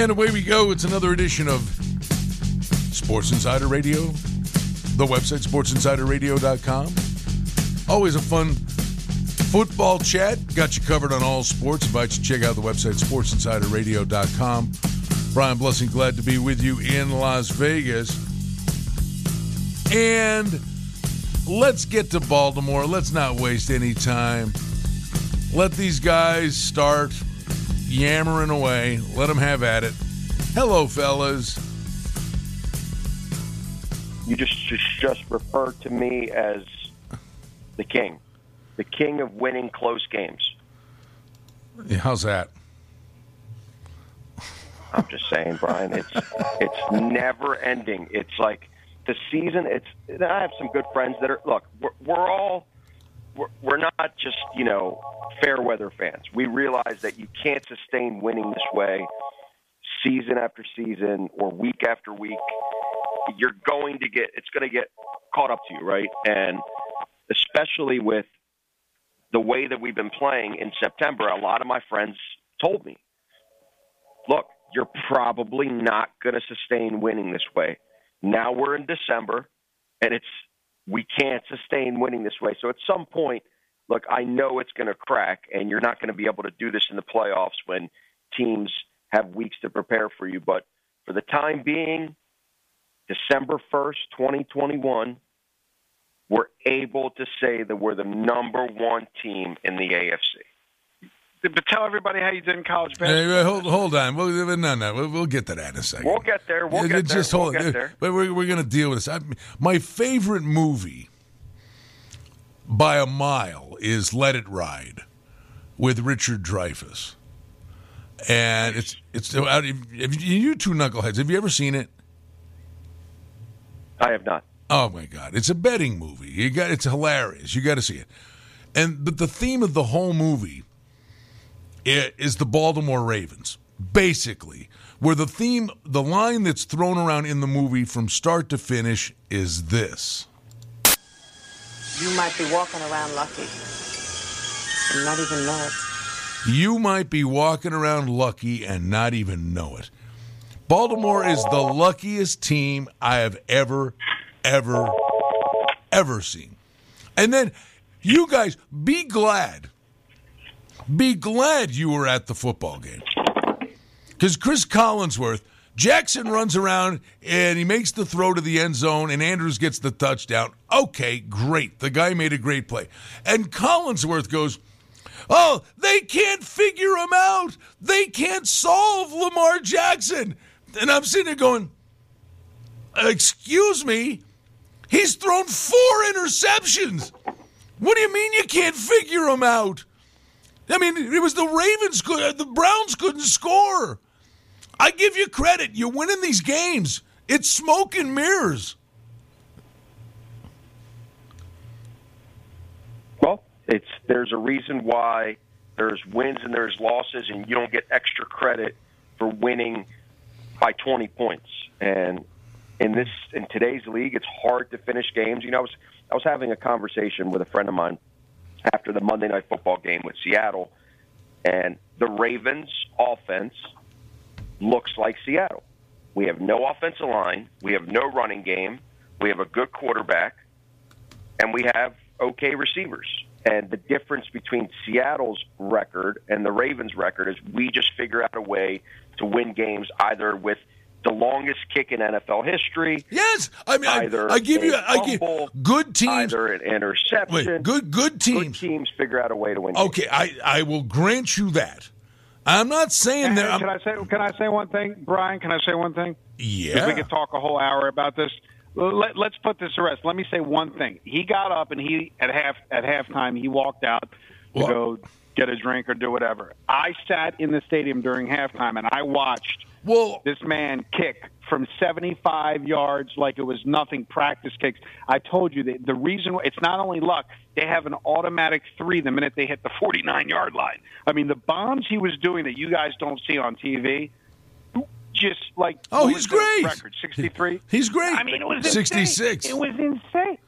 And away we go. It's another edition of Sports Insider Radio, the website, sportsinsiderradio.com. Always a fun football chat. Got you covered on all sports. Invite you to check out the website, sportsinsiderradio.com. Brian Blessing, glad to be with you in Las Vegas. And let's get to Baltimore. Let's not waste any time. Let these guys start yammering away. Let them have at it. Hello, fellas. You just just, just refer to me as the king, the king of winning close games. Yeah, how's that? I'm just saying, Brian. It's it's never ending. It's like the season. It's I have some good friends that are look. We're, we're all we're, we're not just you know fair weather fans. We realize that you can't sustain winning this way, season after season or week after week. You're going to get it's going to get caught up to you, right? And especially with the way that we've been playing in September, a lot of my friends told me, look, you're probably not going to sustain winning this way. Now we're in December, and it's we can't sustain winning this way. So at some point, look, I know it's going to crack, and you're not going to be able to do this in the playoffs when teams have weeks to prepare for you. But for the time being, December 1st, 2021, we're able to say that we're the number one team in the AFC. But tell everybody how you did in college Hey, basketball. wait, hold, hold on. We'll, no, no, we'll, we'll get to that in a second. We'll get there. We'll Yeah, get there. Just we'll hold get there. But we're, we're going to deal with this. I, my favorite movie by a mile is Let It Ride with Richard Dreyfuss. And it's it's out. You two knuckleheads, have you ever seen it? I have not. Oh my god, it's a betting movie. You got it's hilarious. You got to see it. And but the theme of the whole movie is the Baltimore Ravens, basically. Where the theme, the line that's thrown around in the movie from start to finish is this. You might be walking around lucky and not even know it. You might be walking around lucky and not even know it. Baltimore is the luckiest team I have ever, ever, ever seen. And then you guys be glad. Be glad you were at the football game. Because Chris Collinsworth, Jackson runs around and he makes the throw to the end zone, and Andrews gets the touchdown. Okay, great. The guy made a great play. And Collinsworth goes, Oh, they can't figure him out. They can't solve Lamar Jackson. And I'm sitting there going, Excuse me? He's thrown four interceptions. What do you mean you can't figure him out? I mean, it was the Ravens, could- uh, the Browns couldn't score. I give you credit. You're winning these games. It's smoke and mirrors. Well, it's there's a reason why there's wins and there's losses, and you don't get extra credit for winning by 20 points. And in this in today's league, it's hard to finish games. You know, I was I was having a conversation with a friend of mine after the Monday night football game with Seattle, and the Ravens' offense looks like Seattle. We have no offensive line, we have no running game, we have a good quarterback, and we have okay receivers. And the difference between Seattle's record and the Ravens' record is we just figure out a way to win games either with the longest kick in NFL history, Yes, I mean, either I give you, a I give good teams. either an interception. Wait, good, good Good teams. teams figure out a way to win. games. Okay, I, I will grant you that. I'm not saying that. can I'm, I say? Can I say one thing, Brian? Can I say one thing? yeah, we could talk a whole hour about this. Let, let's put this to rest. Let me say one thing. He got up and he at half at halftime he walked out to Well- go get a drink or do whatever. I sat in the stadium during halftime and I watched well, this man kick from 75 yards like it was nothing practice kicks. I told you that the reason it's not only luck, they have an automatic three the minute they hit the 49 yard line. I mean, the bombs he was doing that you guys don't see on TV, just like Oh, he's great. Record 63. He's great. I mean, it was 66. Insane. It was insane.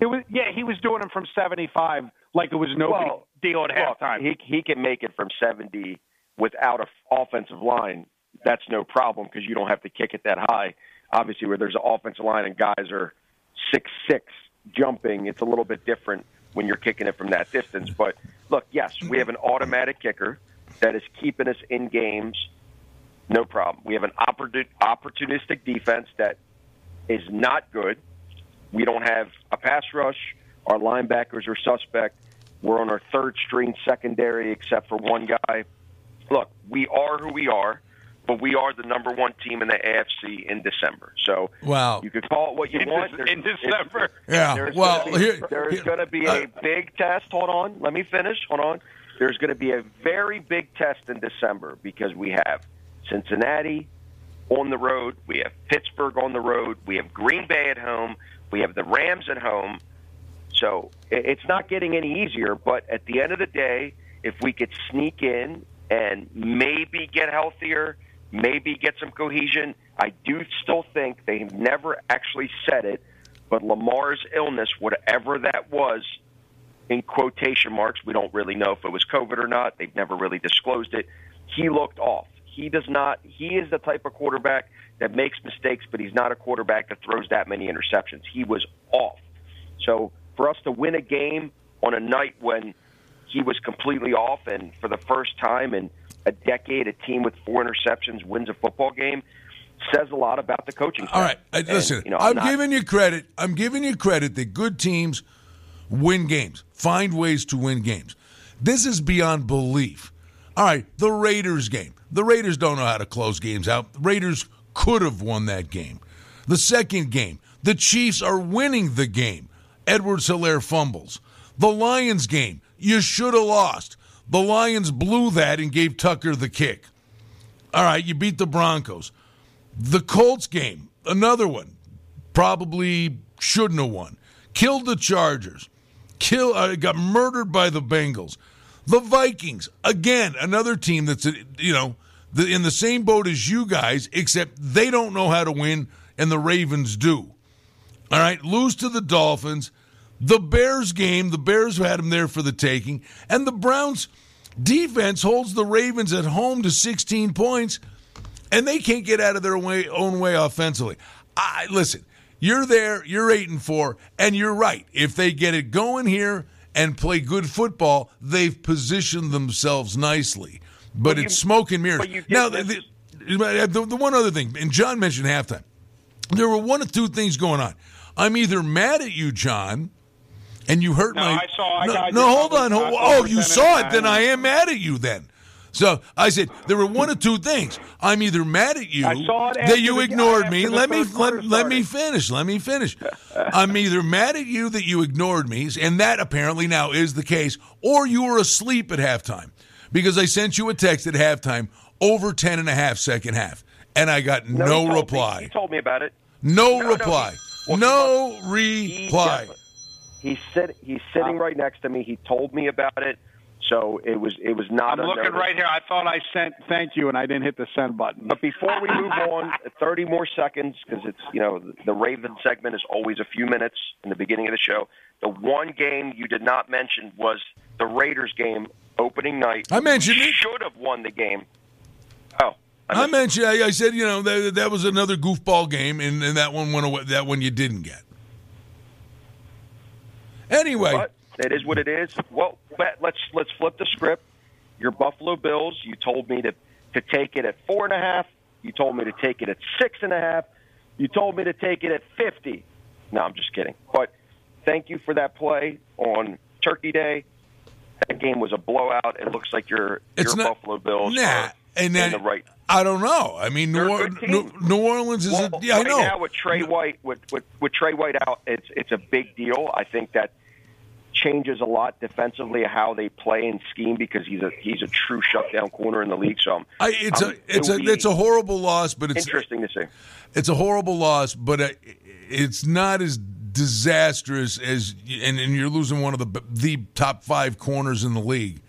It was yeah. He was doing them from 75 like it was no Well, big deal at Look, halftime. he he can make it from 70 without a f- offensive line. that's no problem because you don't have to kick it that high. Obviously, where there's an offensive line and guys are six six jumping, it's a little bit different when you're kicking it from that distance. But look, yes, we have an automatic kicker that is keeping us in games. No problem. We have an opportunistic defense that is not good. We don't have a pass rush. Our linebackers are suspect. We're on our third string secondary, except for one guy. Look, we are who we are, but we are the number one team in the AFC in December. So, wow, you could call it what you in want. Des- in December, yeah. There's well, gonna be, here, there's going to be a uh, big test. Hold on, let me finish. Hold on. There's going to be a very big test in December because we have Cincinnati on the road, we have Pittsburgh on the road, we have Green Bay at home, we have the Rams at home. So it's not getting any easier, but at the end of the day, if we could sneak in and maybe get healthier, maybe get some cohesion, I do still think they've never actually said it, but Lamar's illness, whatever that was, in quotation marks, we don't really know if it was COVID or not. They've never really disclosed it. He looked off. He does not. He is the type of quarterback that makes mistakes, but he's not a quarterback that throws that many interceptions. He was off. So for us to win a game on a night when he was completely off, and for the first time in a decade, a team with four interceptions wins a football game, says a lot about the coaching. Staff. All right, listen. You know, I'm, not, giving you credit. I'm giving you credit that good teams win games, find ways to win games. This is beyond belief. All right, the Raiders game. The Raiders don't know how to close games out. The Raiders could have won that game. The second game, the Chiefs are winning the game. Edwards Helaire fumbles. The Lions game, you should have lost. The Lions blew that and gave Tucker the kick. All right, you beat the Broncos. The Colts game, another one, probably shouldn't have won. Killed the Chargers. Kill uh, got murdered by the Bengals. The Vikings, again, another team that's you know in the same boat as you guys, except they don't know how to win, and the Ravens do. All right, lose to the Dolphins. The Bears game, the Bears had them there for the taking, and the Browns defense holds the Ravens at home to 16 points, and they can't get out of their way, own way offensively. I listen. You're there. You're eight and four, and you're right. If they get it going here and play good football, they've positioned themselves nicely. But it's smoke and mirrors. but you get Now, the, the, the, one other thing, and John mentioned halftime. There were one of two things going on. I'm either mad at you, John, and you hurt No, my. I saw- I no, no hold on. Hold, oh, you saw it. Then. I am mad at you. Then. So I said there were one of two things. I'm either mad at you I saw it that you ignored after me. Let me let, let me finish. Let me finish. I'm either mad at you that you ignored me, and that apparently now is the case, or you were asleep at halftime because I sent you a text at halftime over 10 and a half second half, and I got no, he told me- reply. he told me about it. no, no, reply. he- well, no He reply. definitely- He's sit, He's sitting uh, right next to me. He told me about it, so it was it was not. I'm looking right here. I thought I sent thank you, and I didn't hit the send button. But before we move on, 30 more seconds because it's you know the Raven segment is always a few minutes in the beginning of the show. The one game you did not mention was the Raiders game opening night. I mentioned We it. Should have won the game. Oh, I missed mentioned. I, I said, you know, that, that was another goofball game, and, and that one went away. That one you didn't get. Anyway, But it is what it is. Well, but let's let's flip the script. Your Buffalo Bills. You told me to to take it at four and a half. You told me to take it at six and a half. You told me to take it at fifty. No, I'm just kidding. But thank you for that play on Turkey Day. That game was a blowout. It looks like your it's your not Buffalo Bills Nah, are and then the right. I don't know. I mean, New, or- New. New Orleans is. Well, a, yeah, I know. now with Tre White, with, with with Tre White out, it's it's a big deal. I think that changes a lot defensively how they play and scheme because he's a he's a true shutdown corner in the league. So I'm, I, it's a it's a it's a horrible loss, but it's interesting to see. it's a horrible loss, but uh, it's not as disastrous as and, and you're losing one of the the top five corners in the league.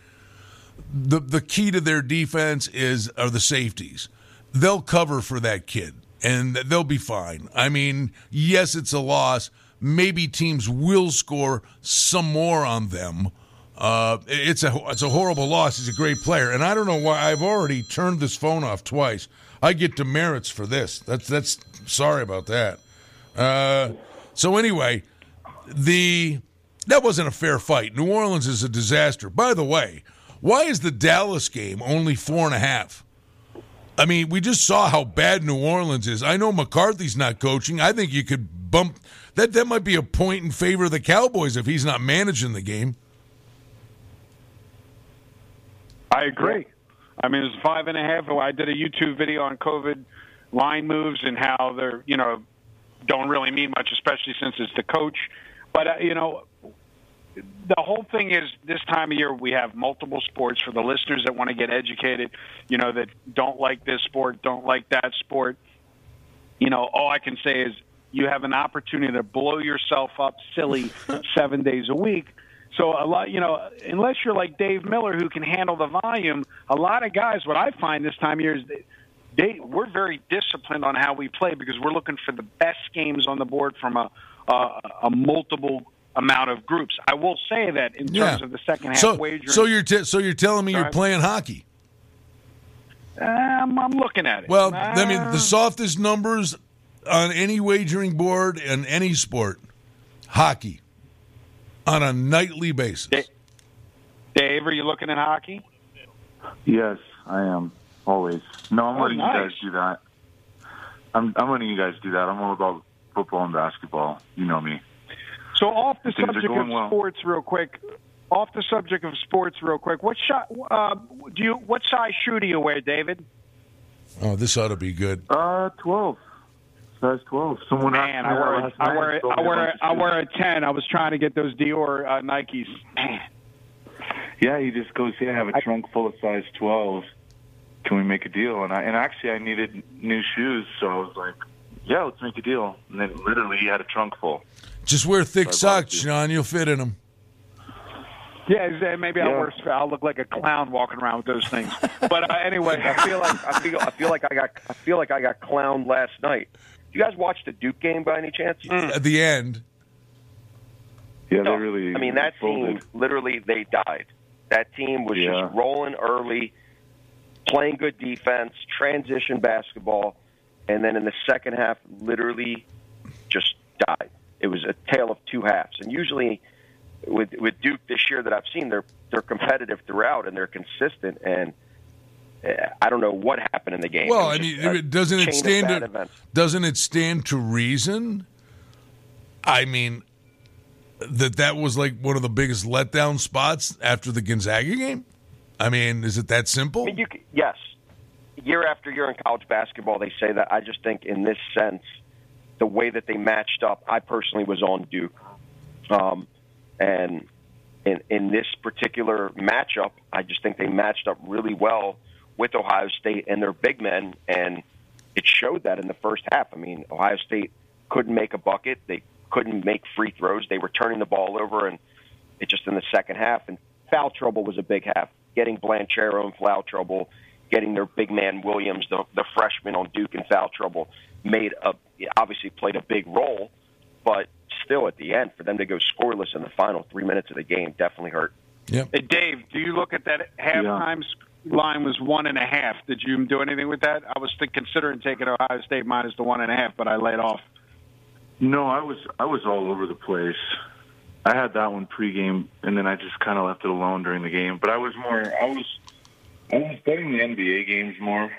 The the key to their defense is are the safeties. They'll cover for that kid, and they'll be fine. I mean, yes, it's a loss. Maybe teams will score some more on them. Uh, it's a it's a horrible loss. He's a great player, and I don't know why I've already turned this phone off twice. I get demerits for this. That's that's sorry about that. Uh, so anyway, the that wasn't a fair fight. New Orleans is a disaster. By the way, why is the Dallas game only four and a half? I mean, we just saw how bad New Orleans is. I know McCarthy's not coaching. I think you could bump that. That might be a point in favor of the Cowboys if he's not managing the game. I agree. I mean, it's five and a half. I did a YouTube video on COVID line moves and how they're, you know, don't really mean much, especially since it's the coach. But, uh, you know, the whole thing is this time of year we have multiple sports for the listeners that want to get educated, you know, that don't like this sport, don't like that sport. You know, all I can say is you have an opportunity to blow yourself up silly seven days a week. So a lot, you know, unless you're like Dave Miller who can handle the volume, a lot of guys. What I find this time of year is they, they we're very disciplined on how we play because we're looking for the best games on the board from a a, a multiple amount of groups. I will say that in terms Yeah. of the second half So, wagering, so you're t- so you're telling me you're playing hockey? um, I'm looking at it. Well, I mean, Uh, the softest numbers on any wagering board in any sport, hockey, on a nightly basis. Da- Dave, are you looking at hockey? Yes, I am always. No, I'm Oh, letting nice. you guys do that. I'm I'm letting you guys do that. I'm all about football and basketball. You know me. So off the Things subject of well. sports, real quick. Off the subject of sports, real quick. What shot? Uh, do you? What size shoe do you wear, David? Oh, this ought to be good. Uh, twelve. Size twelve. Someone Man, asked I me that wear, last I night wear, and I me a wear, bunch I wear a ten. I was trying to get those Dior uh, Nikes. Man, Yeah, he just goes, "Yeah, I have a trunk full of size 12. Can we make a deal?" And I and actually I needed new shoes, so I was like, "Yeah, let's make a deal." And then literally he had a trunk full. Just wear thick Sorry, socks, Bob. Sean. You'll fit in them. yeah, is that- maybe I'll Yeah. wear. I'll look like a clown walking around with those things. But uh, anyway, I feel like I feel I feel like I got I feel like I got clowned last night. You guys watch the Duke game by any chance? Mm. At the end, Yeah, No. they really. I mean, that folded. team literally they died. That team was Yeah. just rolling early, playing good defense, transition basketball, and then in the second half, literally just died. It was a tale of two halves. And usually, with with Duke this year that I've seen, they're they're competitive throughout and they're consistent. And I don't know what happened in the game. well, I mean, just a it- doesn't it stand to events. doesn't it stand to reason? I mean, that that was like one of the biggest letdown spots after the Gonzaga game. I mean, is it that simple? I mean, you yes. Year after year in college basketball, they say that. I just think in this sense, the way that they matched up, I personally was on Duke, um, and in in this particular matchup, I just think they matched up really well with Ohio State and their big men, and it showed that in the first half. I mean, Ohio State couldn't make a bucket, they couldn't make free throws, they were turning the ball over, and it just in the second half. And foul trouble was a big half. Getting Banchero in foul trouble, getting their big man Williams, the, the freshman on Duke, in foul trouble, made a obviously played a big role, but still at the end for them to go scoreless in the final three minutes of the game definitely hurt. Yep. Hey, Dave, do you look at that halftime line was one and a half? Did you do anything with that? I was considering taking Ohio State minus the one and a half, but I laid off. No, I was I was all over the place. I had that one pregame, and then I just kind of left it alone during the game. But I was more I was I was betting the NBA games more.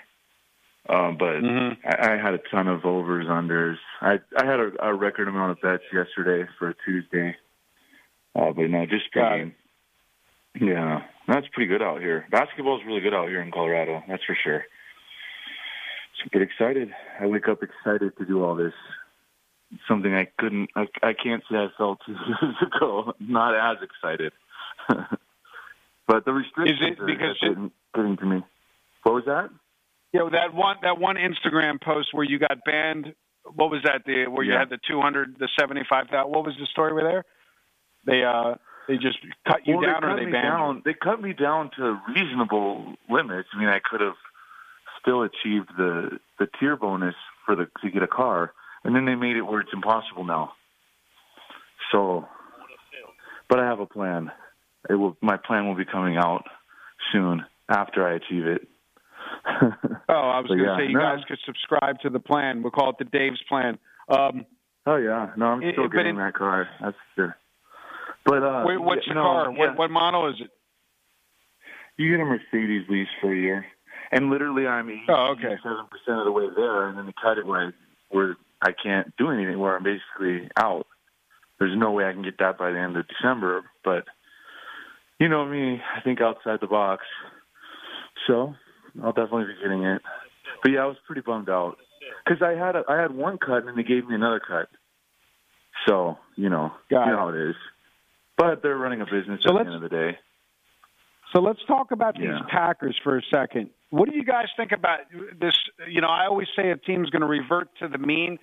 Uh, but I, I had a ton of overs unders. I I had a, a record amount of bets yesterday for a Tuesday. Uh, but no, just pregame. Yeah, that's pretty good out here. Basketball's really good out here in Colorado. That's for sure. So get excited. I wake up excited to do all this something I couldn't, I, I can't say I felt two years ago. Not as excited. but the restrictions are, because are getting, getting to me. What was that? You know that one that one Instagram post where you got banned. What was that? The where you had the two hundred, the seventy five thousand. What was the story with there? They uh they just cut you well, down they or they banned down. They cut me down to reasonable limits. I mean, I could have still achieved the the tier bonus for the to get a car, and then they made it where it's impossible now. So, but I have a plan. it will. My plan will be coming out soon after I achieve it. Oh, I was going to yeah, say you no. guys could subscribe to the plan. We'll call it the Dave's plan. Um, Oh yeah, no, I'm still but getting it- that car. That's for sure. But uh, wait, what's yeah, the no, car? yeah. What, what model is it? You get a Mercedes lease for a year, and literally I'm Oh, okay. seven percent of the way there, and then they cut it where I, where I can't do anything, where I'm basically out. There's no way I can get that by the end of December, but you know me, I think outside the box. So I'll definitely be getting it. But yeah, I was pretty bummed out because I had a, I had one cut and then they gave me another cut. So you know, Got you it. know how it is. But they're running a business So at the end of the day. So let's talk about these Packers for a second. What do you guys think about this? You know, I always say a team's going to revert to the mean,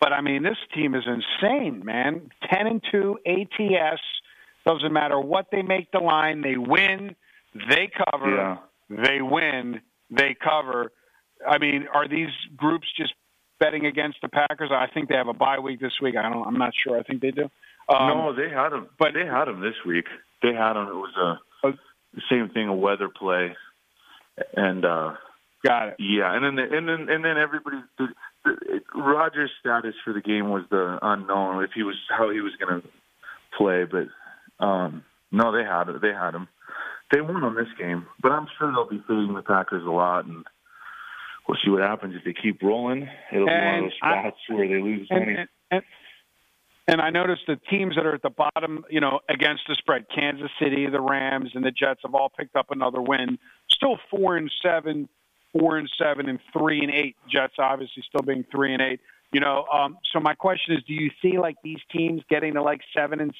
but I mean, this team is insane, man. 10 and 2 ATS. Doesn't matter what they make the line, they win, they cover, Yeah. they win, they cover. I mean, are these groups just betting against the Packers? I think they have a bye week this week. I don't. I'm not sure. I think they do. Um, no, they had them, but- they had them this week. They had them. It was a Oh. same thing, a weather play, and uh got it. yeah, and then the, and then and then everybody. The, the, Rodgers' status for the game was the unknown if he was how he was going to play, but um no, they had it. They had him. They won on this game, but I'm sure they'll be feeding the Packers a lot, and we'll see what happens if they keep rolling. It'll be one of those I- spots where they lose and, money. and, and, and I noticed the teams that are at the bottom, you know, against the spread, Kansas City, the Rams, and the Jets have all picked up another win. Still four and seven, four and seven, and three and eight. Jets obviously still being three and eight. You know, um, so my question is, do you see like these teams getting to like seven and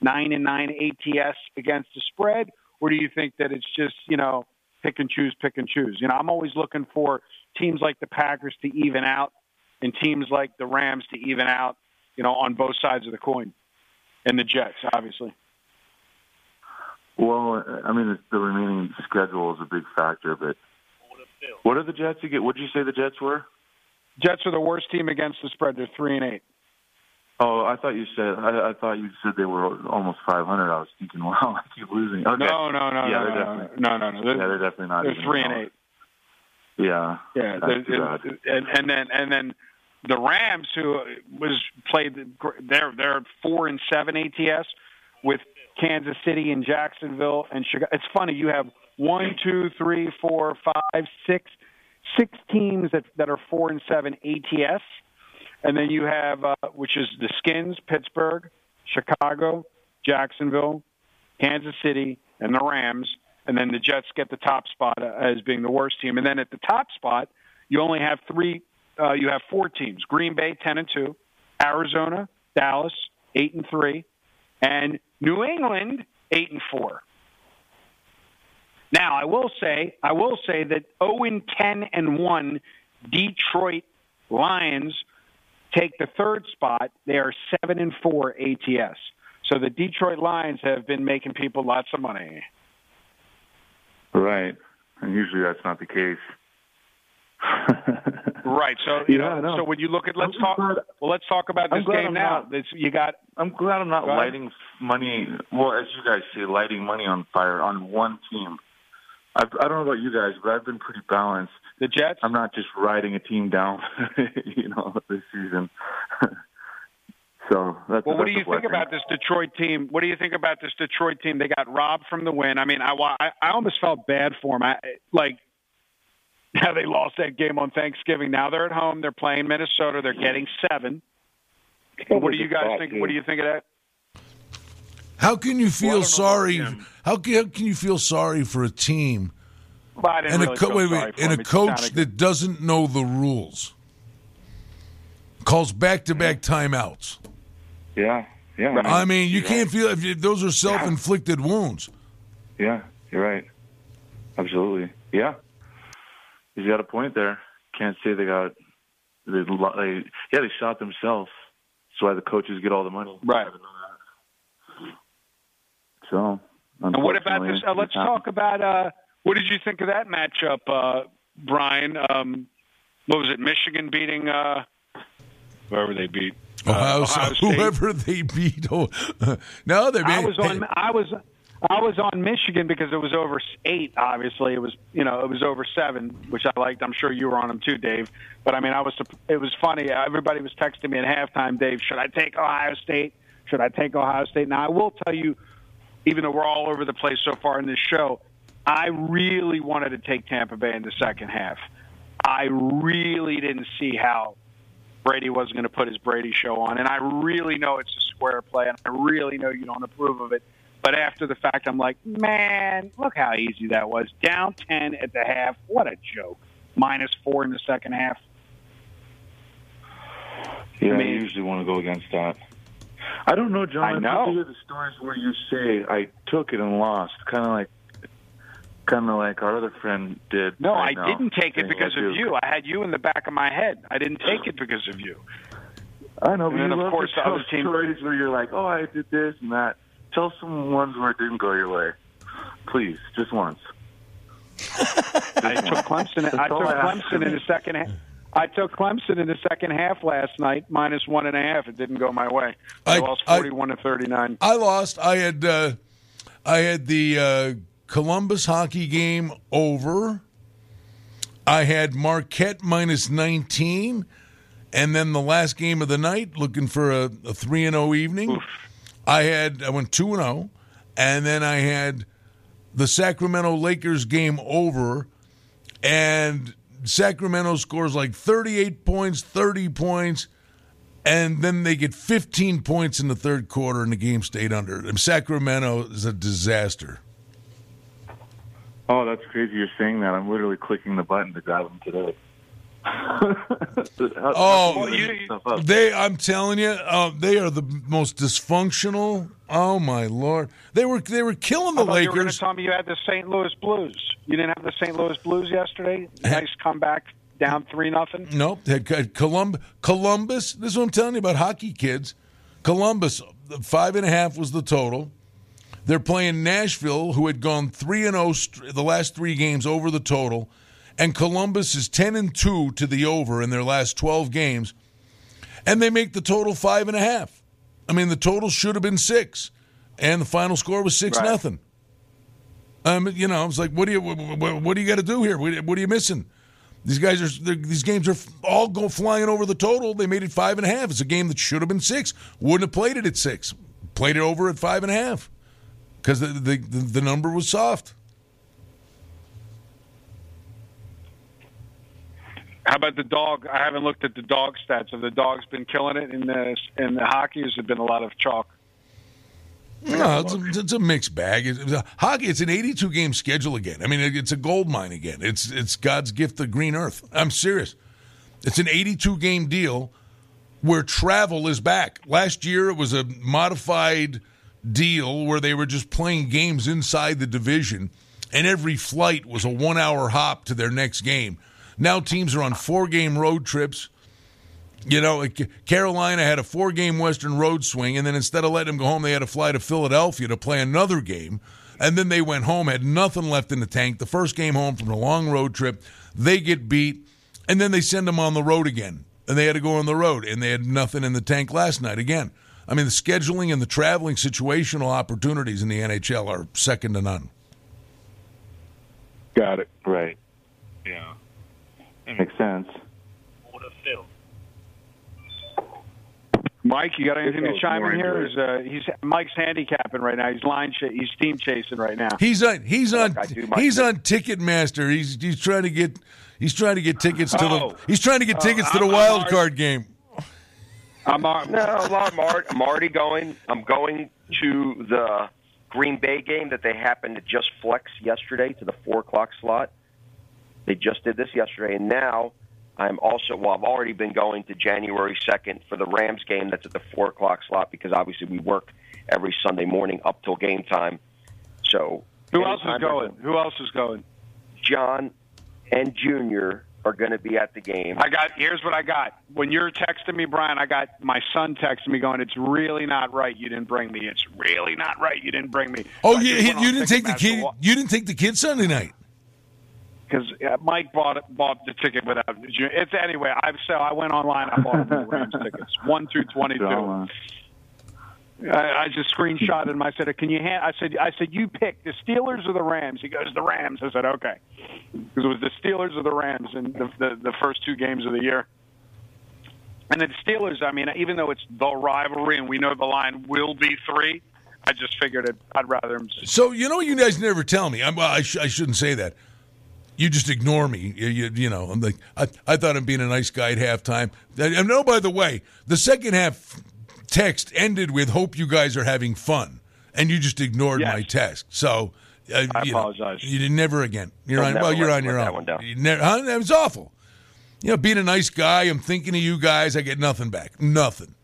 nine and nine ATS against the spread, or do you think that it's just you know pick and choose, pick and choose? You know, I'm always looking for teams like the Packers to even out and teams like the Rams to even out, you know, on both sides of the coin, and the Jets, obviously. Well, I mean, the, remaining schedule is a big factor, but what are the Jets again? What did you say the Jets were? Jets are the worst team against the spread. They're three and eight. Oh, I thought you said I, I thought you said they were almost 500. I was thinking, wow, I keep losing. Okay. No, no, no, Yeah, no, no, no, no, no. They're, yeah, they're definitely not. they're three and eight. Yeah, Yeah, that's they're- too bad. and, and then and then the Rams, who was played, they're they're four and seven ATS with Kansas City and Jacksonville and Chicago. It's funny you have one, two, three, four, five, six, six teams that that are four and seven ATS, and then you have uh, which is the Skins, Pittsburgh, Chicago, Jacksonville, Kansas City, and the Rams. And then the Jets get the top spot uh, as being the worst team. And then at the top spot, you only have three. Uh, you have four teams: Green Bay ten and two, Arizona, Dallas eight and three, and New England eight and four. Now, I will say, I will say that zero and ten and one Detroit Lions take the third spot. They are seven and four ATS. So the Detroit Lions have been making people lots of money. Right, and usually that's not the case. Right. So you Yeah, know, so when you look at let's I'm talk glad- well let's talk about this game I'm now. not- This, you got I'm glad I'm not lighting money. Well, as you guys say, lighting money on fire on one team. I've, I don't know about you guys, but I've been pretty balanced. the Jets. I'm not just riding a team down, you know, this season. so that's Well, what do you think about this Detroit team? What do you think about this Detroit team? They got robbed from the win. I mean, I I, I almost felt bad for them. I like how they lost that game on Thanksgiving. Now they're at home. They're playing Minnesota. They're getting seven. What do you guys think? What do you think of that? How can you feel know sorry? How can, how can you feel sorry for a team Well, and really a co- wait, wait, and a coach sounded- that doesn't know the rules? Calls back to back timeouts. Yeah, yeah. I mean, you you're can't right. feel if you, those are self inflicted wounds. Yeah, you're right. Absolutely. Yeah, he's got a point there. Can't say they got they, lo- they yeah they shot themselves. That's why the coaches get all the money. Right. I didn't know that. So. And what about this? Uh, let's it's talk about uh, what did you think of that matchup, uh, Brian? Um, what was it? Michigan beating uh, whoever they beat. Uh, Ohio, Ohio State. whoever they beat. Oh, no, they I was on. I was. I was on Michigan because it was over eight. Obviously, it was you know it was over seven, which I liked. I'm sure you were on them too, Dave. But I mean, I was it was funny. Everybody was texting me at halftime. Dave, should I take Ohio State? Should I take Ohio State? Now I will tell you, even though we're all over the place so far in this show, I really wanted to take Tampa Bay in the second half. I really didn't see how Brady wasn't going to put his Brady show on, and I really know it's a square play, and I really know you don't approve of it. But after the fact, I'm like, man, look how easy that was. Down 10 at the half. What a joke. Minus four in the second half. Yeah, I, mean- usually want to go against that. I don't know, John. I know. hear the stories where you say I took it and lost, kind of like, kind of like our other friend did. No, right I now, didn't take it because of you. I had you in the back of my head. I didn't take it because of you. I know, but And then, you of course, the other team- stories where you're like, "Oh, I did this and that." Tell some ones where it didn't go your way, please, just once. I took Clemson. I took Clemson in the second half. I took Clemson in the second half last night, minus one and a half. It didn't go my way. I, I- lost I- forty-one to thirty-nine. I lost. I had uh, I had the uh, Columbus hockey game over. I had Marquette minus 19. And then the last game of the night, looking for a, a 3 and 0 evening, I had I went 2 and 0. And then I had the Sacramento Lakers game over and Sacramento scores like 38 points, 30 points and then they get 15 points in the third quarter, and the game stayed under. And Sacramento is a disaster. Oh, that's crazy. You're saying that. I'm literally clicking the button to grab them today. Oh, oh, They, I'm telling you, uh, they are the most dysfunctional. Oh my lord, they were they were killing the I thought you were going to Lakers. tell me you had the St. Louis Blues. You didn't have the St. Louis Blues yesterday. Nice comeback, down three nothing. Nope, had had Colum- Columbus. This is what I'm telling you about hockey kids. Columbus, five and a half was the total. They're playing Nashville, who had gone three and zero the last three games over the total, and Columbus is ten and two to the over in their last twelve games, and they make the total five and a half. I mean, the total should have been six, and the final score was six Right. nothing. Um, you know, I was like, what do you what, what do you got to do here? What, what are you missing? These guys are these games are all go flying over the total. They made it five and a half. It's a game that should have been six. Wouldn't have played it at six. Played it over at five and a half because the the the number was soft. How about the dog? I haven't looked at the dog stats. Have the dogs been killing it in the in the hockey? Has been a lot of chalk? No, it's a, it's a mixed bag. It's, it's a- hockey. It's an 82 game schedule again. I mean, it- it's a gold mine again. It's it's God's gift to green earth. I'm serious. It's an 82 game deal where travel is back. Last year it was a modified deal where they were just playing games inside the division, and every flight was a one hour hop to their next game. Now teams are on four game road trips. You know, Carolina had a four game Western road swing, and then instead of letting them go home, they had to fly to Philadelphia to play another game. And then they went home, had nothing left in the tank. The first game home from a long road trip, they get beat, and then they send them on the road again. And they had to go on the road, and they had nothing in the tank last night again. I mean, the scheduling and the traveling situational opportunities in the NHL are second to none. Got it. Right. Yeah. That makes sense. Mike, you got anything to chime in here? into Is, uh, he's Mike's handicapping right now. He's line, ch- he's team chasing right now. He's on. He's on. Do He's on Ticketmaster. He's he's trying to get. He's trying to get tickets to Oh. the. He's trying to get tickets to the I'm- I'm wild already- card game. I'm on. No, I'm, Ar- I'm already going. I'm going to the Green Bay game that they happened to just flex yesterday to the four o'clock slot. They just did this yesterday, and now I'm also. Well, I've already been going to January second for the Rams game that's at the four o'clock slot because obviously we work every Sunday morning up till game time. So Who else is going? Who else is going? John and Junior are going to be at the game. I got. Here's what I got. When you're texting me, Brian, I got my son texting me going, "It's really not right. You didn't bring me. It's really not right. You didn't bring me." Oh, So I you, just went on you didn't take the kid. wa- You didn't take the kid Sunday night. Because uh, Mike bought bought the ticket without. It's anyway. I so I went online. I bought the Rams tickets one through twenty two. I, I just screenshotted him. I said, "Can you?" Hand, I said, "I said you pick the Steelers or the Rams." He goes, "The Rams." I said, "Okay," because it was the Steelers or the Rams in the, the the first two games of the year. And the Steelers, I mean, even though it's the rivalry and we know the line will be three, I just figured it, I'd rather them. So you know, you guys never tell me. I'm, I, sh- I shouldn't say that. You just ignore me. You, you, you know, I'm like, I, I thought I'm being a nice guy at halftime. And no, by the way, the second half text ended with "Hope you guys are having fun," and you just ignored Yes. my text. So uh, I you know, apologize. you did never again. You're I'll on. Well, you're on your that own. one down. You never, huh? That was awful. You know, being a nice guy, I'm thinking of you guys. I get nothing back. Nothing.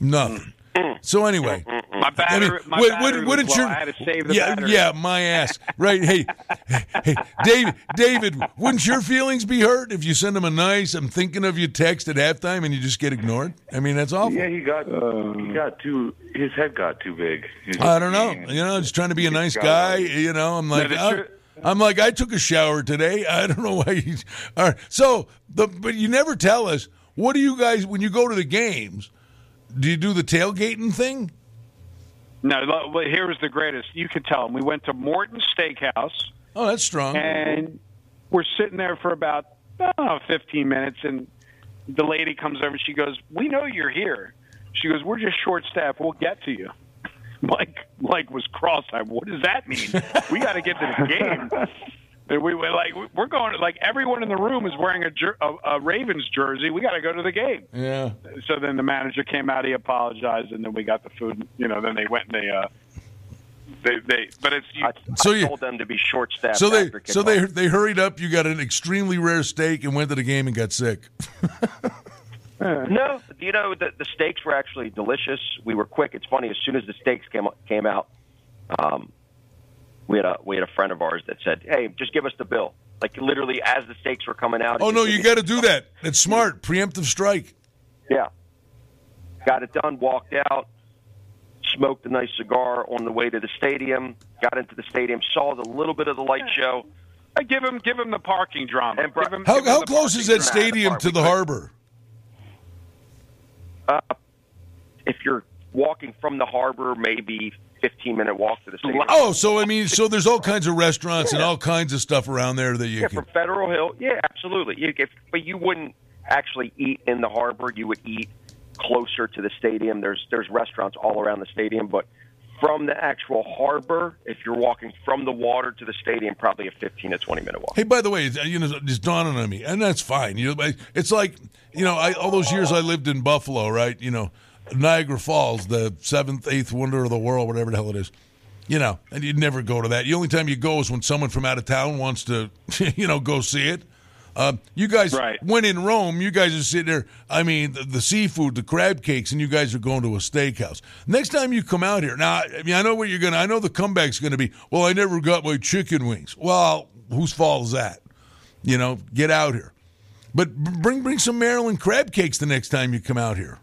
Nothing. So anyway, My battery, my would- battery would- was low. I had to save the yeah, battery. yeah, my ass. Right? Hey, hey, David, David, wouldn't your feelings be hurt if you send him a nice "I'm thinking of you" text at halftime and you just get ignored? I mean, that's awful. Yeah, he got he uh, got too his head got too big. He was I don't know. eating. You know, just trying to be a nice guy. it. You know, I'm like, the I, tru- I'm like, I took a shower today. I don't know why. You, all right. So, the, but you never tell us what do you guys when you go to the games? Do you do the tailgating thing? No, here was the greatest. You could tell him. We went to Morton Steakhouse, Oh, that's strong. and we're sitting there for about I don't know, 15 minutes, and the lady comes over. She goes, "We know you're here." She goes, "We're just short staffed. We'll get to you." Mike, Mike was cross-eyed. What does that mean? we got to get to the game. And we were like, we're going. Like everyone in the room is wearing a, jer- a, a Ravens jersey. We got to go to the game. Yeah. So then the manager came out. He apologized, and then we got the food. You know, then they went and they. Uh, they, they, but it's you, I, So I you- told them to be short staffed. So they so they they hurried up. You got an extremely rare steak and went to the game and got sick. No, you know the the steaks were actually delicious. We were quick. It's funny. As soon as the steaks came came out, um, we had a we had a friend of ours that said, "Hey, just give us the bill." Like literally, as the steaks were coming out. Oh no, you got to do that. That's smart. Preemptive strike. Yeah, got it done. Walked out. Smoked a nice cigar on the way to the stadium. Got into the stadium. Saw the little bit of the light show. I give him give him the parking drama. And Bri- Give him- How give how the close parking is that drama. stadium to the harbor? Uh, if you're walking from the harbor, maybe 15 minute walk to the stadium. Oh, so I mean, so there's all kinds of restaurants and all kinds of stuff around there that you Yeah, can. from Federal Hill. Yeah, absolutely. You, if, but you wouldn't actually eat in the harbor. You would eat closer to the stadium. There's there's restaurants all around the stadium, but from the actual harbor, if you're walking from the water to the stadium, probably a 15 to 20 minute walk. Hey, by the way, you know, it's dawning on me, and that's fine. You know, it's like you know, I, all those years I lived in Buffalo, right? You know, Niagara Falls, the seventh, eighth wonder of the world, whatever the hell it is. You know, and you'd never go to that. The only time you go is when someone from out of town wants to, you know, go see it. Uh, you guys, Right. when in Rome, you guys are sitting there. I mean, the, the seafood, the crab cakes, and you guys are going to a steakhouse. Next time you come out here, now, I mean, I know what you're gonna. I know the comeback's gonna be. Well, I never got my chicken wings. Well, whose fault is that? You know, get out here. But bring bring some Maryland crab cakes the next time you come out here.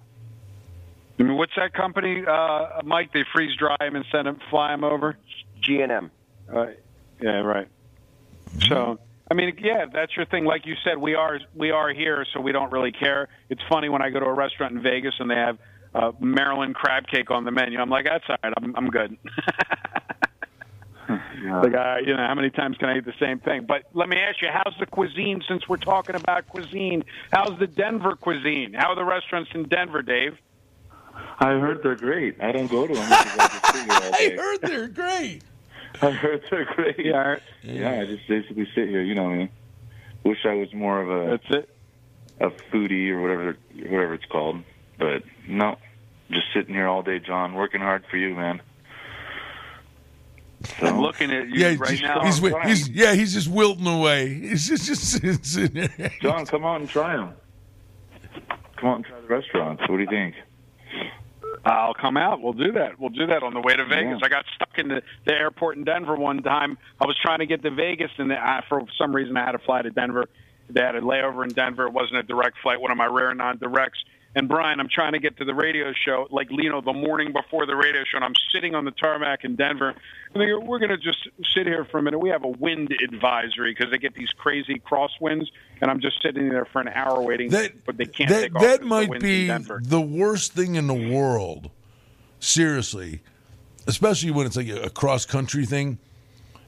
I mean, what's that company, uh, Mike? They freeze dry them and send them, fly them over. G&M. Uh, yeah, right. So, I mean, yeah, that's your thing. Like you said, we are we are here, so we don't really care. It's funny when I go to a restaurant in Vegas and they have uh, Maryland crab cake on the menu. I'm like, that's all right. I'm I'm good. Like, uh, you know, how many times can I eat the same thing? But let me ask you, how's the cuisine? Since we're talking about cuisine, how's the Denver cuisine? How are the restaurants in Denver, Dave? I heard they're great. I don't go to them I just sit here all I heard they're great. I heard they're great. Yeah, Yeah, I just basically sit here. You know me. Wish I was more of a that's it. a foodie or whatever whatever it's called. But no, just sitting here all day, John, working hard for you, man. So, I'm looking at you Yeah, right he's, now. he's, he's- yeah, he's just wilting away. He's just, just sitting- sitting there. John, come out and try them. Come out and try the restaurants. What do you think? I'll come out. We'll do that. We'll do that on the way to Vegas. Yeah. I got stuck in the, the airport in Denver one time. I was trying to get to Vegas, and the, I, for some reason I had to fly to Denver. They had a layover in Denver. It wasn't a direct flight, one of my rare non-directs. And Brian, I'm trying to get to the radio show, like you know, the morning before the radio show, and I'm sitting on the tarmac in Denver. And they go, "We're going to just sit here for a minute. We have a wind advisory because they get these crazy crosswinds, and I'm just sitting there for an hour waiting, That but they can't that, take off that the might wind's be the worst thing in the world. seriously, especially when it's like a, a cross country thing.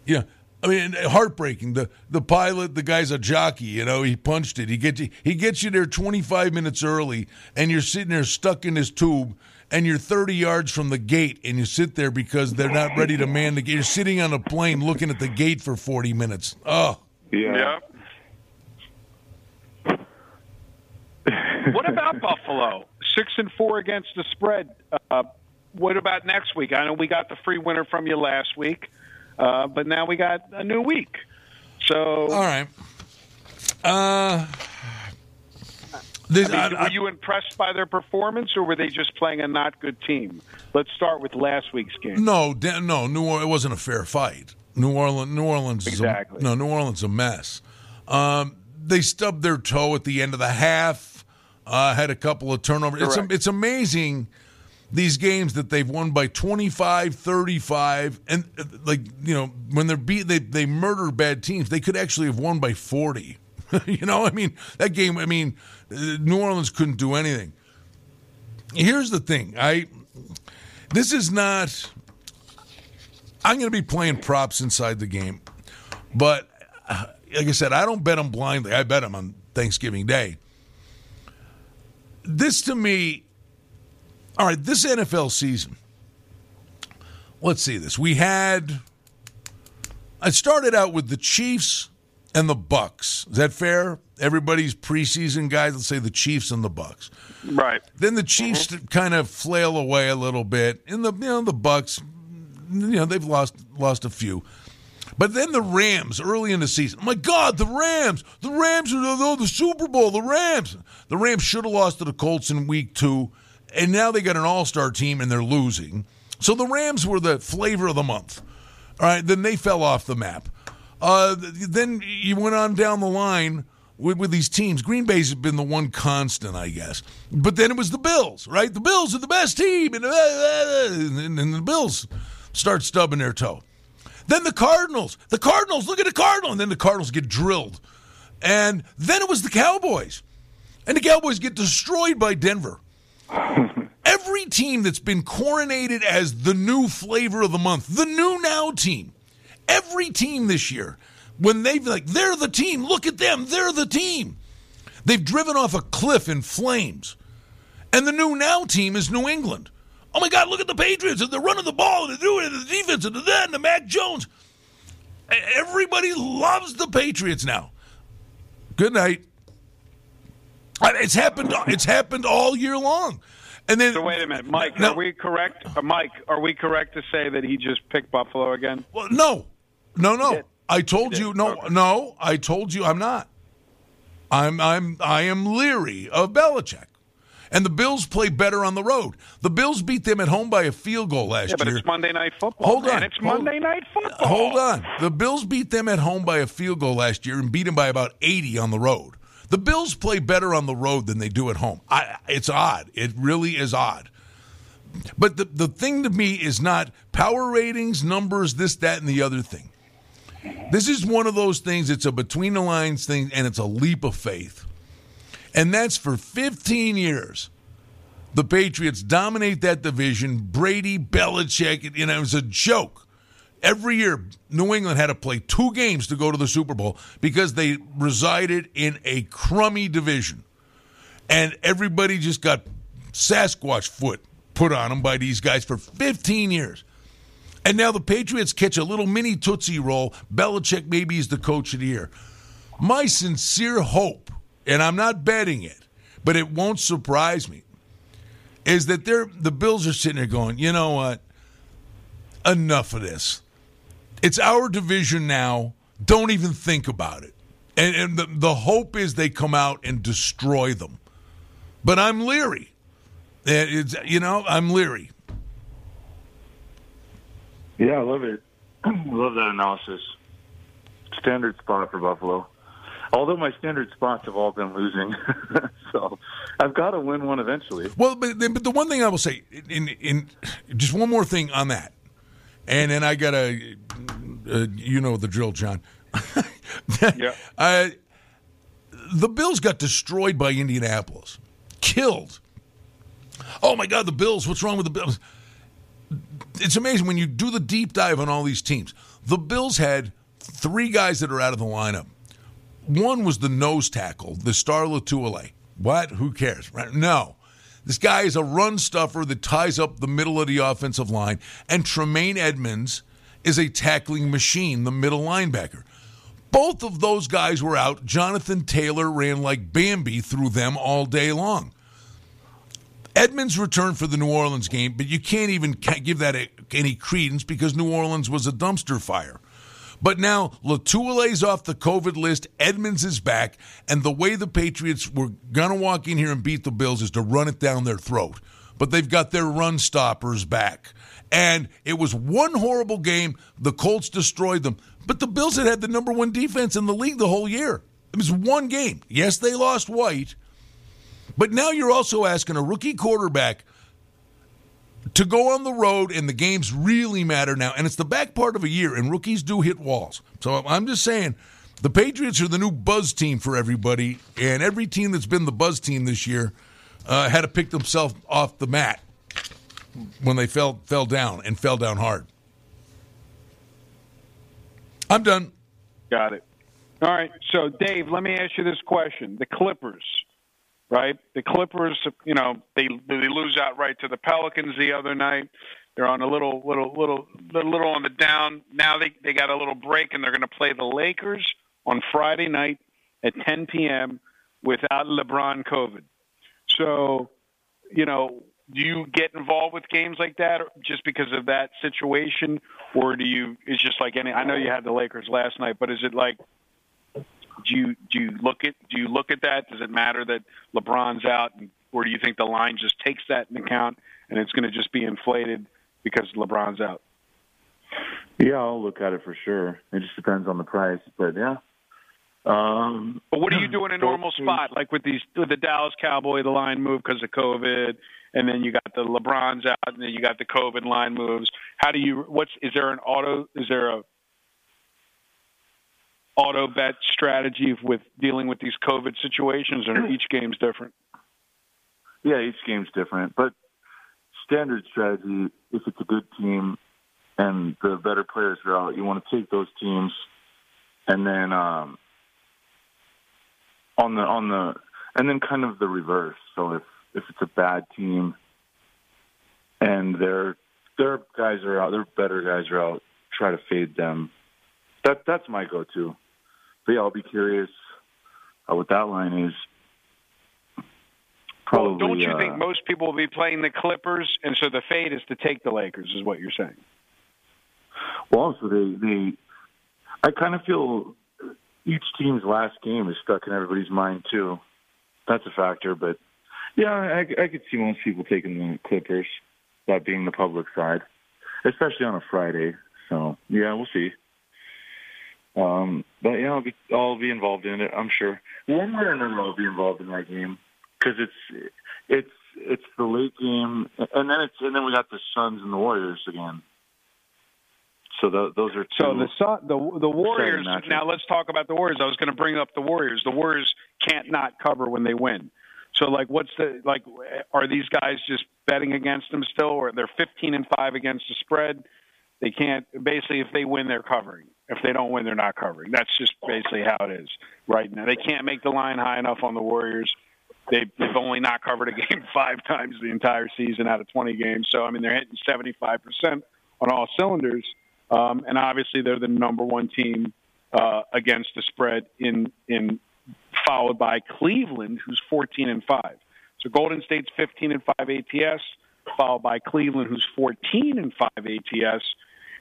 Yeah. I mean, heartbreaking. The the pilot, the guy's a jockey. You know, he punched it. He gets you, he gets you there 25 minutes early, and you're sitting there stuck in his tube, and you're 30 yards from the gate, and you sit there because they're not ready to man the gate. You're sitting on a plane looking at the gate for 40 minutes. Oh, Yeah. what about Buffalo? Six and four against the spread. Uh, what about next week? I know we got the free winner from you last week, uh, but now we got a new week. So, all right. Uh, this, I mean, I- I- were you impressed by their performance, or were they just playing a not good team? Let's start with last week's game. No, no, New Orleans. It wasn't a fair fight. New Orleans, New Orleans, Exactly. A, no, New Orleans is a mess. Um, they stubbed their toe at the end of the half. Uh, had a couple of turnovers. It's amazing these games that they've won by 25, 35 and uh, like you know when they're beat they they murder bad teams. They could actually have won by 40. you know, I mean, that game I mean, uh, New Orleans couldn't do anything. Here's the thing. I this is not I'm going to be playing props inside the game, but uh, like I said, I don't bet them blindly. I bet them on Thanksgiving Day. This to me, all right, this NFL season. Let's see this. We had. I started out with the Chiefs and the Bucks. Is that fair? Everybody's preseason guys. Let's say the Chiefs and the Bucks. Right. Then the Chiefs mm-hmm. kind of flail away a little bit. And the you know the Bucks, you know they've lost lost a few. But then the Rams early in the season. My God, the Rams! The Rams are the, the Super Bowl. The Rams. The Rams should have lost to the Colts in Week Two, and now they got an All Star team and they're losing. So the Rams were the flavor of the month. All right, then they fell off the map. Uh, then you went on down the line with, with these teams. Green Bay's been the one constant, I guess. But then it was the Bills, right? The Bills are the best team, and, uh, and, and the Bills start stubbing their toe. Then the Cardinals. The Cardinals, look at the Cardinals. And then the Cardinals get drilled. And then it was the Cowboys. And the Cowboys get destroyed by Denver. Every team that's been coronated as the new flavor of the month, the new now team, every team this year, when they've like, they're the team, look at them, they're the team. They've driven off a cliff in flames. And the new now team is New England. Oh my God, look at the Patriots, and they're running the ball, and they're doing it, and the defense, and the that, and the Mac Jones. Everybody loves the Patriots now. Good night. It's happened. It's happened all year long. And then So wait a minute, Mike. No. Are we correct? Uh, Mike, are we correct to say that he just picked Buffalo again? Well, no, no, no. I told you no, Okay. no. I told you I'm not. I'm I'm I am leery of Belichick, and the Bills play better on the road. The Bills beat them at home by a field goal last year. Yeah, but year. it's Monday Night Football. Hold man. on. It's Hold- Monday Night Football. Hold on. The Bills beat them at home by a field goal last year and beat them by about 80 on the road. The Bills play better on the road than they do at home. I, it's odd. It really is odd. But the, the thing to me is not power ratings, numbers, this, that, and the other thing. This is one of those things, it's a between the lines thing, and it's a leap of faith. And that's for 15 years. The Patriots dominate that division. Brady, Belichick, you know, it was a joke. Every year, New England had to play two games to go to the Super Bowl because they resided in a crummy division. And everybody just got Sasquatch foot put on them by these guys for 15 years. And now the Patriots catch a little mini Tootsie Roll. Belichick maybe is the coach of the year. My sincere hope, and I'm not betting it, but it won't surprise me, is that they're, the Bills are sitting there going, you know what? Enough of this. It's our division now. Don't even think about it. And, and the, the hope is they come out and destroy them. But I'm leery. It's, you know, I'm leery. Yeah, I love it. I love that analysis. Standard spot for Buffalo. Although my standard spots have all been losing, so I've got to win one eventually. Well, but, but the one thing I will say, in, in just one more thing on that, and then I gotta, uh, you know the drill, John. Yeah. Uh, the Bills got destroyed by Indianapolis, killed. Oh my God, the Bills! What's wrong with the Bills? it's amazing when you do the deep dive on all these teams. The Bills had three guys that are out of the lineup. One was the nose tackle, the Star Lotulelei. What? Who cares? Right? No. This guy is a run stuffer that ties up the middle of the offensive line. And Tremaine Edmunds is a tackling machine, the middle linebacker. Both of those guys were out. Jonathan Taylor ran like Bambi through them all day long. Edmunds returned for the New Orleans game, but you can't even give that any credence because New Orleans was a dumpster fire. But now Lotulelei's off the COVID list, Edmunds is back, and the way the Patriots were going to walk in here and beat the Bills is to run it down their throat. But they've got their run stoppers back. And it was one horrible game. The Colts destroyed them. But the Bills had had the number one defense in the league the whole year. It was one game. Yes, they lost White. But now you're also asking a rookie quarterback – to go on the road and the games really matter now. And it's the back part of a year, and rookies do hit walls. So I'm just saying the Patriots are the new buzz team for everybody, and every team that's been the buzz team this year uh, had to pick themselves off the mat when they fell fell down and fell down hard. I'm done. Got it. All right. So, Dave, let me ask you this question: The Clippers right? The Clippers, you know, they they lose outright to the Pelicans the other night. They're on a little little little little on the down. Now they they got a little break and they're going to play the Lakers on Friday night at 10 p.m. without LeBron COVID. So, you know, do you get involved with games like that just because of that situation, or do you? It's just like any. I know you had the Lakers last night, but is it like do you do you look at do you look at that? Does it matter that LeBron's out, or do you think the line just takes that into account and it's going to just be inflated because LeBron's out? Yeah, I'll look at it for sure. It just depends on the price, but yeah. Um, but what do you do in a normal spot, like with these with the Dallas Cowboy, the line move because of COVID, and then you got the LeBron's out, and then you got the COVID line moves. How do you? What's is there an auto? Is there a auto bet strategy with dealing with these COVID situations, or each game's different? Yeah, each game's different, but standard strategy, if it's a good team and the better players are out, you want to take those teams, and then um, on the on the and then kind of the reverse. So if if it's a bad team and their their guys are out, their better guys are out, try to fade them. That that's my go-to but yeah, I'll be curious uh, what that line is. Probably, well, don't you uh, think most people will be playing the Clippers, and so the fade is to take the Lakers, is what you're saying? Well, so they they, I kind of feel each team's last game is stuck in everybody's mind too. That's a factor, but yeah, I, I could see most people taking the Clippers, that being the public side, especially on a Friday. So yeah, we'll see. Um, but yeah, I'll be I'll be involved in it. I'm sure. One way or another, I'll be involved in that game because it's it's it's the late game, and then it's and then we got the Suns and the Warriors again. So the, those are two. So the Sun, the the Warriors. Now let's talk about the Warriors. I was going to bring up the Warriors. The Warriors can't not cover when they win. So like, what's the like? Are these guys just betting against them still, or they're 15 and five against the spread? They can't. Basically, if they win, they're covering. If they don't win, they're not covering. That's just basically how it is right now. They can't make the line high enough on the Warriors. They've, they've only not covered a game five times the entire season out of 20 games. So, I mean, they're hitting 75% on all cylinders. Um, and obviously, they're the number one team uh, against the spread in, in followed by Cleveland, who's 14 and 5. So Golden State's 15 and 5 ATS, followed by Cleveland, who's 14 and 5 ATS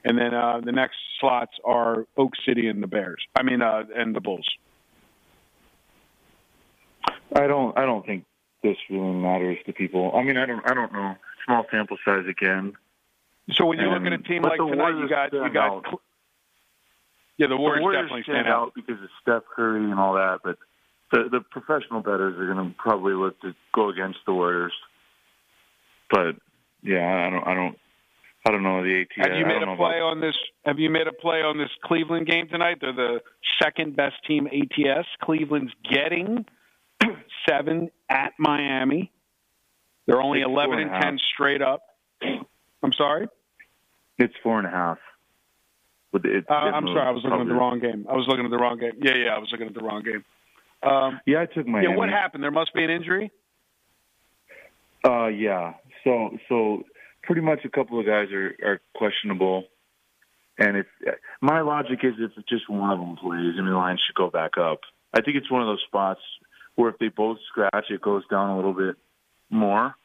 and then uh, the next slots are Oak City and the Bears. I mean, uh, and the Bulls. I don't. I don't think this really matters to people. I mean, I don't. I don't know. Small sample size again. So when you look at a team like tonight, you got you got. Out. Yeah, the Warriors, the Warriors definitely stand out. because of Steph Curry and all that, but the the professional bettors are going to probably look to go against the Warriors. But yeah, I don't. I don't. I don't know the ATS. Have you made a play about... on this? Have you made a play on this Cleveland game tonight? They're the second best team ATS. Cleveland's getting seven at Miami. They're only it's eleven and ten straight up. I'm sorry. It's four and a half. But it, Uh, it I'm sorry, I was looking at the wrong game. I was looking at the wrong game. Yeah, yeah, I was looking at the wrong game. Um, Yeah, I took Miami. yeah, what happened? There must be an injury. Uh, yeah. So, so pretty much a couple of guys are, are questionable, and it's my logic is if it's just one of them plays, I mean the line should go back up. I think it's one of those spots where if they both scratch, it goes down a little bit more.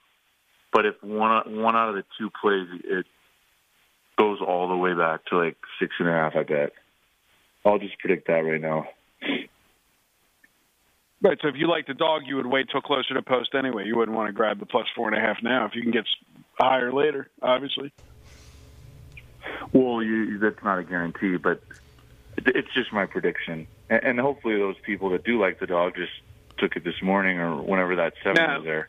But if one one out of the two plays, it goes all the way back to like six and a half. I bet. I'll just predict that right now. Right. So if you like the dog, you would wait till closer to post anyway. You wouldn't want to grab the plus four and a half now if you can get higher later. Obviously. Well, you, that's not a guarantee, but it's just my prediction. And, and hopefully, those people that do like the dog just took it this morning or whenever that seven Now- was there.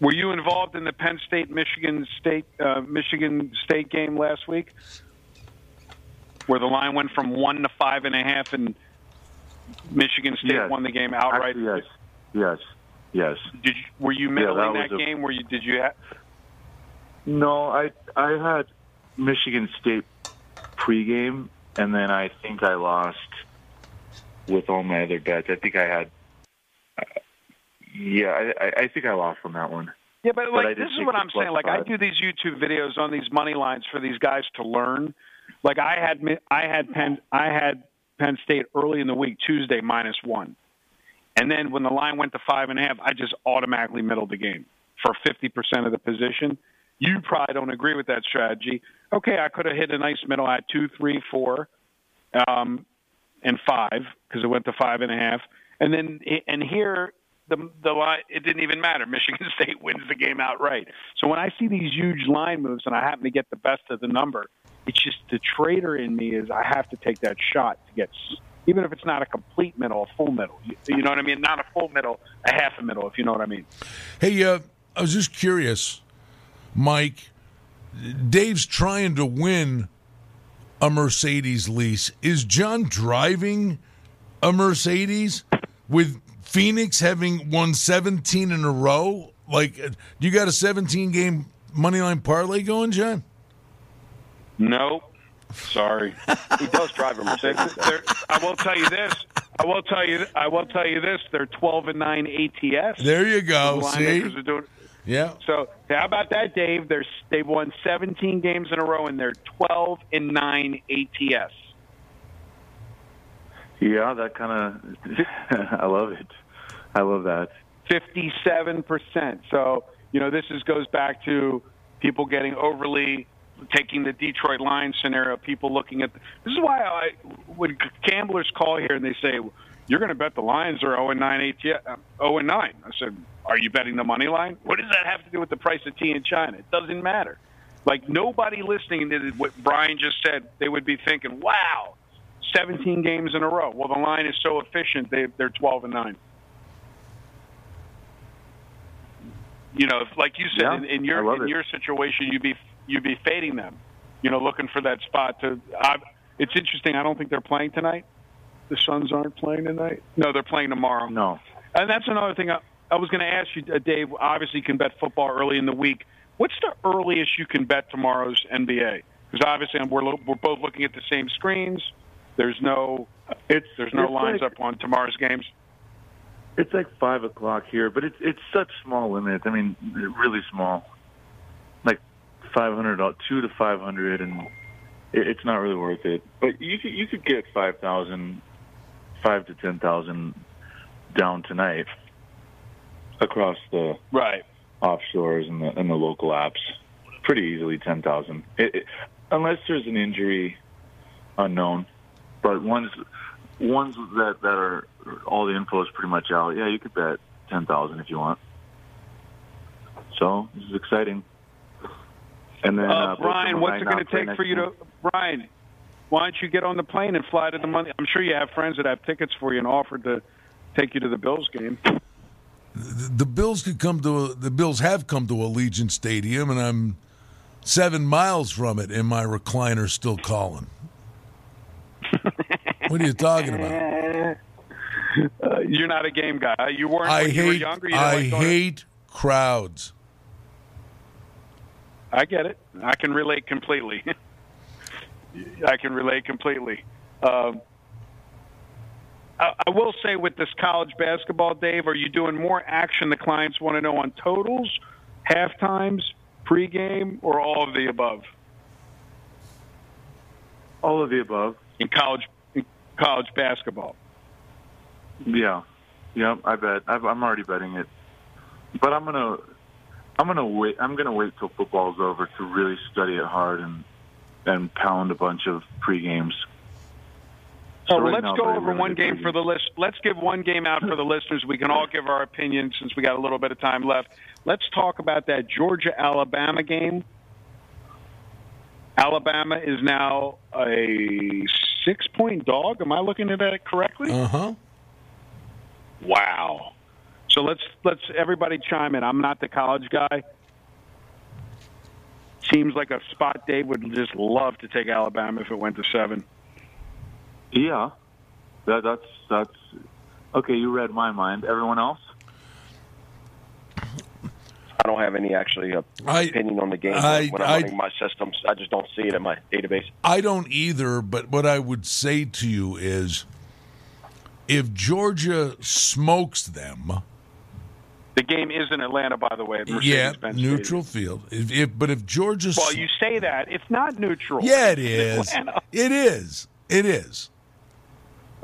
Were you involved in the Penn State Michigan State uh, Michigan State game last week, where the line went from one to five and a half, and Michigan State Yes. won the game outright? Actually, yes, yes, yes. Did you, were you middling that that, was a- game? Were you? Did you? Ha- No, I I had Michigan State pregame, and then I think I lost with all my other bets. I think I had. Uh, yeah, I, I- think I lost on that one. Yeah, but But like did this is what I'm saying. Like I do these YouTube videos on these money lines for these guys to learn. Like I had I had Penn I had Penn State early in the week Tuesday minus one, and then when the line went to five and a half, I just automatically middled the game for fifty percent of the position. You probably don't agree with that strategy. Okay, I could have hit a nice middle at two, three, four, um, and five because it went to five and a half, and then and here the the line it didn't even matter. Michigan State wins the game outright. So when I see these huge line moves and I happen to get the best of the number, it's just the trader in me is I have to take that shot to get even if it's not a complete middle, a full middle. You, you know what I mean? Not a full middle, a half a middle, if you know what I mean. Hey, uh, I was just curious, Mike. Dave's trying to win a Mercedes lease. Is John driving a Mercedes with Phoenix having won 17 in a row? Like, uh, you got a 17 game money line parlay going, John? No, sorry. He does drive a Mercedes. they're- I will tell you this. I will tell you. I will tell you this. They're twelve and nine ATS. There you go. The See? are doing- Yeah. So how about that, Dave? They're, they've won 17 games in a row, and they're 12 and nine ATS. Yeah, that kind of. I love it. I love that. 57 percent. So you know this is goes back to people getting overly taking the Detroit Lions scenario. People looking at this is why I when gamblers call here and they say you're going to bet the Lions are 0 and 9 ATS, 0 uh, and 9. I said, are you betting the money line? What does that have to do with the price of tea in China? It doesn't matter. Like nobody listening to what Brian just said, they would be thinking, "Wow, 17 games in a row." Well, the line is so efficient; they, they're 12 and nine. You know, like you said, Yeah, in, in your in it. your situation, you'd be you'd be fading them. You know, looking for that spot to. I, it's interesting. I don't think they're playing tonight. The Suns aren't playing tonight. No, they're playing tomorrow. No. And that's another thing I, I was going to ask you, uh, Dave. Obviously, you can bet football early in the week. What's the earliest you can bet tomorrow's NBA? Because obviously, we're lo- we're both looking at the same screens. There's no It's there's no it's lines like, up on tomorrow's games. It's like five o'clock here, but it's it's such small limits. I mean, really small. Five hundred, two to five hundred, and it, it's not really worth it. But you could you could get five thousand, five to ten thousand down tonight across the Right. offshores and the and the local apps. Pretty easily ten thousand, unless there's an injury unknown. But ones ones that that are all the info is pretty much out. Yeah, you could bet ten thousand if you want. So this is exciting. And then Uh, uh, Brian, what's it going to take for you to. Brian? Why don't you get on the plane and fly to the money? I'm sure you have friends that have tickets for you and offered to take you to the Bills game. the Bills could come to a, the Bills have come to Allegiant Stadium, and I'm seven miles from it, and my recliner's still calling. what are you talking about? Uh, you're not a game guy. You weren't I when you were hate younger. You I like hate crowds. I get it. I can relate completely. I can relate completely. Um, I, I will say with this college basketball, Dave, are you doing more action the clients want to know on totals, half times, pregame, or all of the above All of the above. in college in college basketball? Yeah, yeah. I bet. I've, I'm already betting it, but I'm gonna, I'm gonna wait. I'm gonna wait till football's over to really study it hard and and pound a bunch of pre games. So right let's now, go over one game for the list. Let's give one game out for the listeners. We can all give our opinion since we got a little bit of time left. Let's talk about that Georgia Alabama game. Alabama is now a six point dog. Am I looking at that correctly? Uh huh. Wow. So let's let's everybody chime in. I'm not the college guy. Seems like a spot Dave would just love to take Alabama if it went to seven. Yeah, that, that's that's okay. You read my mind. Everyone else? I don't have any actually uh, I- opinion on the game I- when I'm I- running my systems. I just don't see it in my database. I don't either, but what I would say to you is if Georgia smokes them, The game is in Atlanta, by the way. yeah, neutral Stadium. field. If, if but if Georgia Well, you say that it's not neutral. Yeah, it is. Atlanta. It is. It is.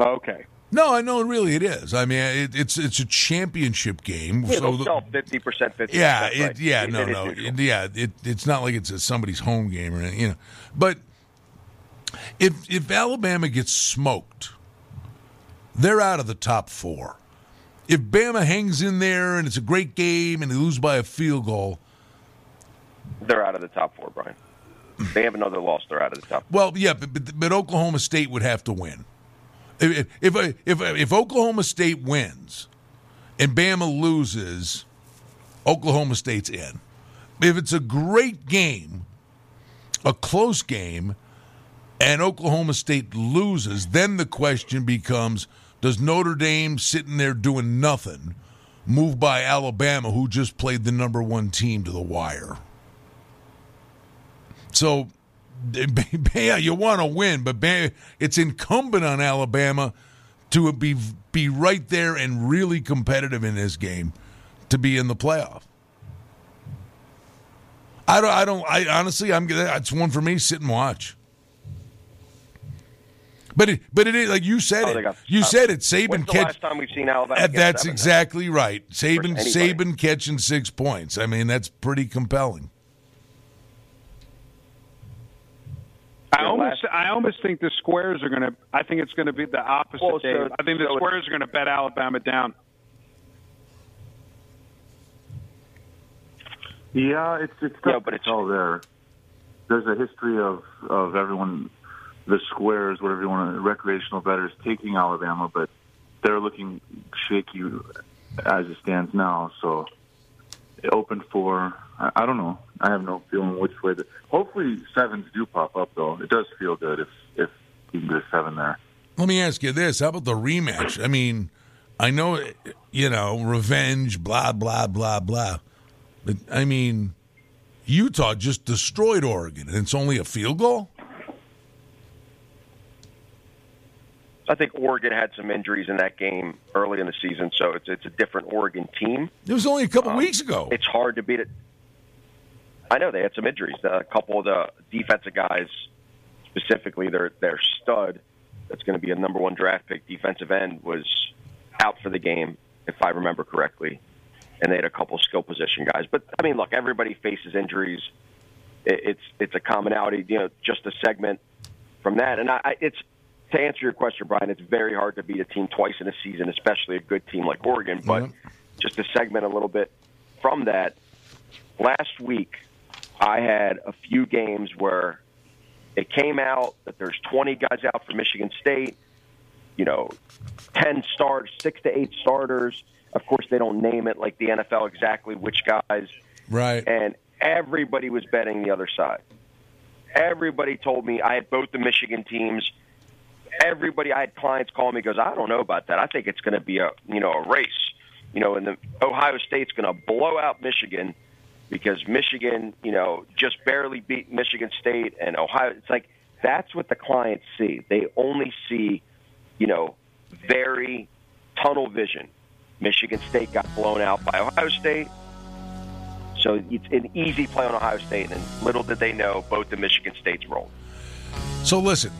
Okay. No, I know. Really, it is. I mean, it, it's it's a championship game. Yeah, so fifty percent, fifty. yeah, it, yeah, It- no, no, yeah. It, it's not like it's a, somebody's home game or anything, you know. But if if Alabama gets smoked, they're out of the top four. If Bama hangs in there and it's a great game and they lose by a field goal, They're out of the top four, Brian. They have another loss. They're out of the top. Well, yeah, but, but, but Oklahoma State would have to win. If if if if Oklahoma State wins and Bama loses, Oklahoma State's in. If it's a great game, a close game, and Oklahoma State loses, then the question becomes: Does Notre Dame sitting there doing nothing move by Alabama, who just played the number one team to the wire? So yeah, you want to win, but it's incumbent on Alabama to be be right there and really competitive in this game to be in the playoff. I don't. I don't. I honestly, I'm. It's one for me. Sit and watch. But it, but it is like you said Oh, it. got- You uh, said it. Saban When's catch. last time we've seen Alabama? Uh, That's seven? exactly right. Saban. Saban catching six points. I mean, that's pretty compelling. I almost, I almost think the squares are going to. I think it's going to be the opposite. Well, so- I think the so it's- squares are going to bet Alabama down. Yeah, it's it's tough Yeah, but it's- all there. There's a history of of everyone, the squares, whatever you want, to, recreational bettors taking Alabama, but they're looking shaky as it stands now. So it opened for I, I don't know. I have no feeling which way. The, hopefully sevens do pop up though. It does feel good if if you can get a seven there. Let me ask you this: How about the rematch? I mean, I know you know revenge, blah blah blah blah, but I mean, Utah just destroyed Oregon, and it's only a field goal. I think Oregon had some injuries in that game early in the season, so it's it's a different Oregon team. It was only a couple weeks ago. Um, It's hard to beat it. I know they had some injuries. A couple of the defensive guys, specifically their their stud, that's going to be a number one draft pick defensive end, was out for the game, if I remember correctly. And they had a couple skill position guys. But I mean, look, everybody faces injuries. It, it's it's a commonality. You know, just a segment from that. And I it's to answer your question, Brian. It's very hard to beat a team twice in a season, especially a good team like Oregon. But Yep. just to segment a little bit from that, last week I had a few games where it came out that there's 20 guys out for Michigan State, you know, 10 starts, six to eight starters. Of course, they don't name it like the NFL exactly which guys, Right. and everybody was betting the other side. Everybody told me I had both the Michigan teams. Everybody, I had clients call me goes, I don't know about that. I think it's going to be a you know a race, you know, and the Ohio State's going to blow out Michigan, because Michigan, you know, just barely beat Michigan State and Ohio. It's like that's what the clients see. They only see, you know, very tunnel vision. Michigan State got blown out by Ohio State. So it's an easy play on Ohio State, and little did they know both the Michigan States rolled. So listen,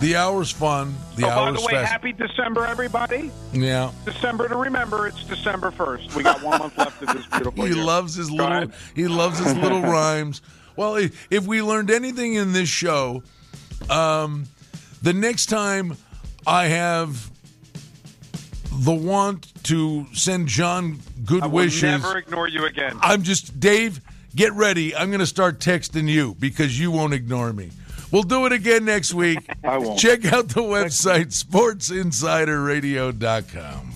the hour's fun. The oh, by the way, fast. happy December, everybody. Yeah. December to remember. It's December first. We got one month left of this beautiful He year. loves his Go little. ahead. He loves his little rhymes. Well, i- if we learned anything in this show, um, the next time I have the want to send John good wishes. I will wishes, never ignore you again. I'm just Dave. Get ready. I'm going to start texting you because you won't ignore me. We'll do it again next week. I won't. Check out the website sportsinsiderradio.com.